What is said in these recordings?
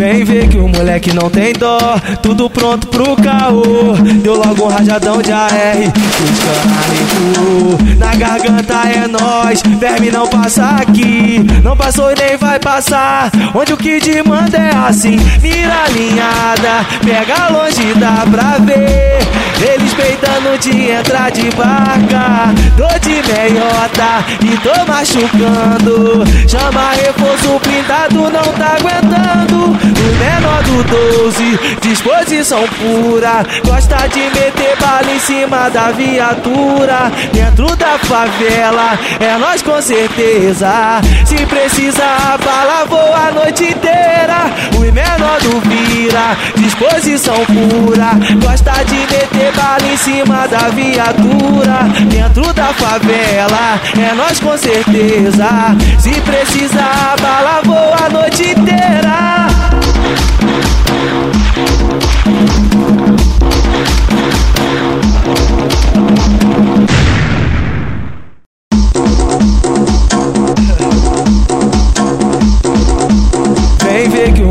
Vem ver que o moleque não tem dó, tudo pronto pro caô. Deu logo um rajadão de AR, os Na garganta é nós, verme não passa aqui. Não passou e nem vai passar. Onde o que manda é assim, mira alinhada, pega longe, dá pra ver. Eles peidando de entrar de barca, tô de meiota e tô machucando. Chama reforço blindado, não tá aguentando. O menor do 12, disposição pura. Gosta de meter bala em cima da viatura. Dentro da favela, é nós com certeza. Se precisa, a bala voa a noite inteira. O menor do vira, disposição pura. Gosta de meter cima da viatura. Dentro da favela, é nós com certeza. Se precisa, a bala a noite inteira.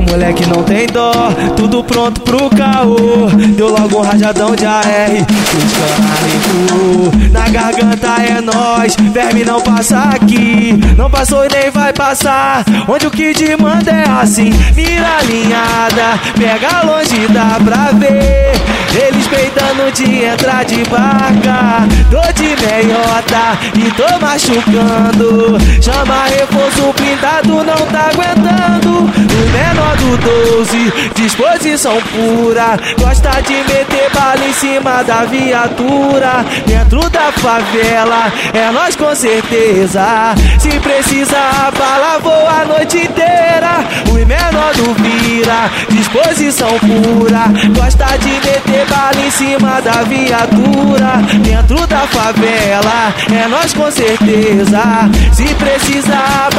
Moleque não tem dó, tudo pronto pro caô. Deu logo um rajadão de AR, os Na garganta é nós, verme não passa aqui. Não passou e nem vai passar. Onde o que manda é assim, mira alinhada, pega longe, dá pra ver. Eles peidando de entrar de barca, tô de meiota e tô machucando. Chama reforço blindado, não 12, disposição pura. Gosta de meter bala em cima da viatura. Dentro da favela, é nós com certeza. Se precisa, a bala voa a noite inteira. O menor do vira, disposição pura. Gosta de meter bala em cima da viatura. Dentro da favela, é nós com certeza. Se precisa, a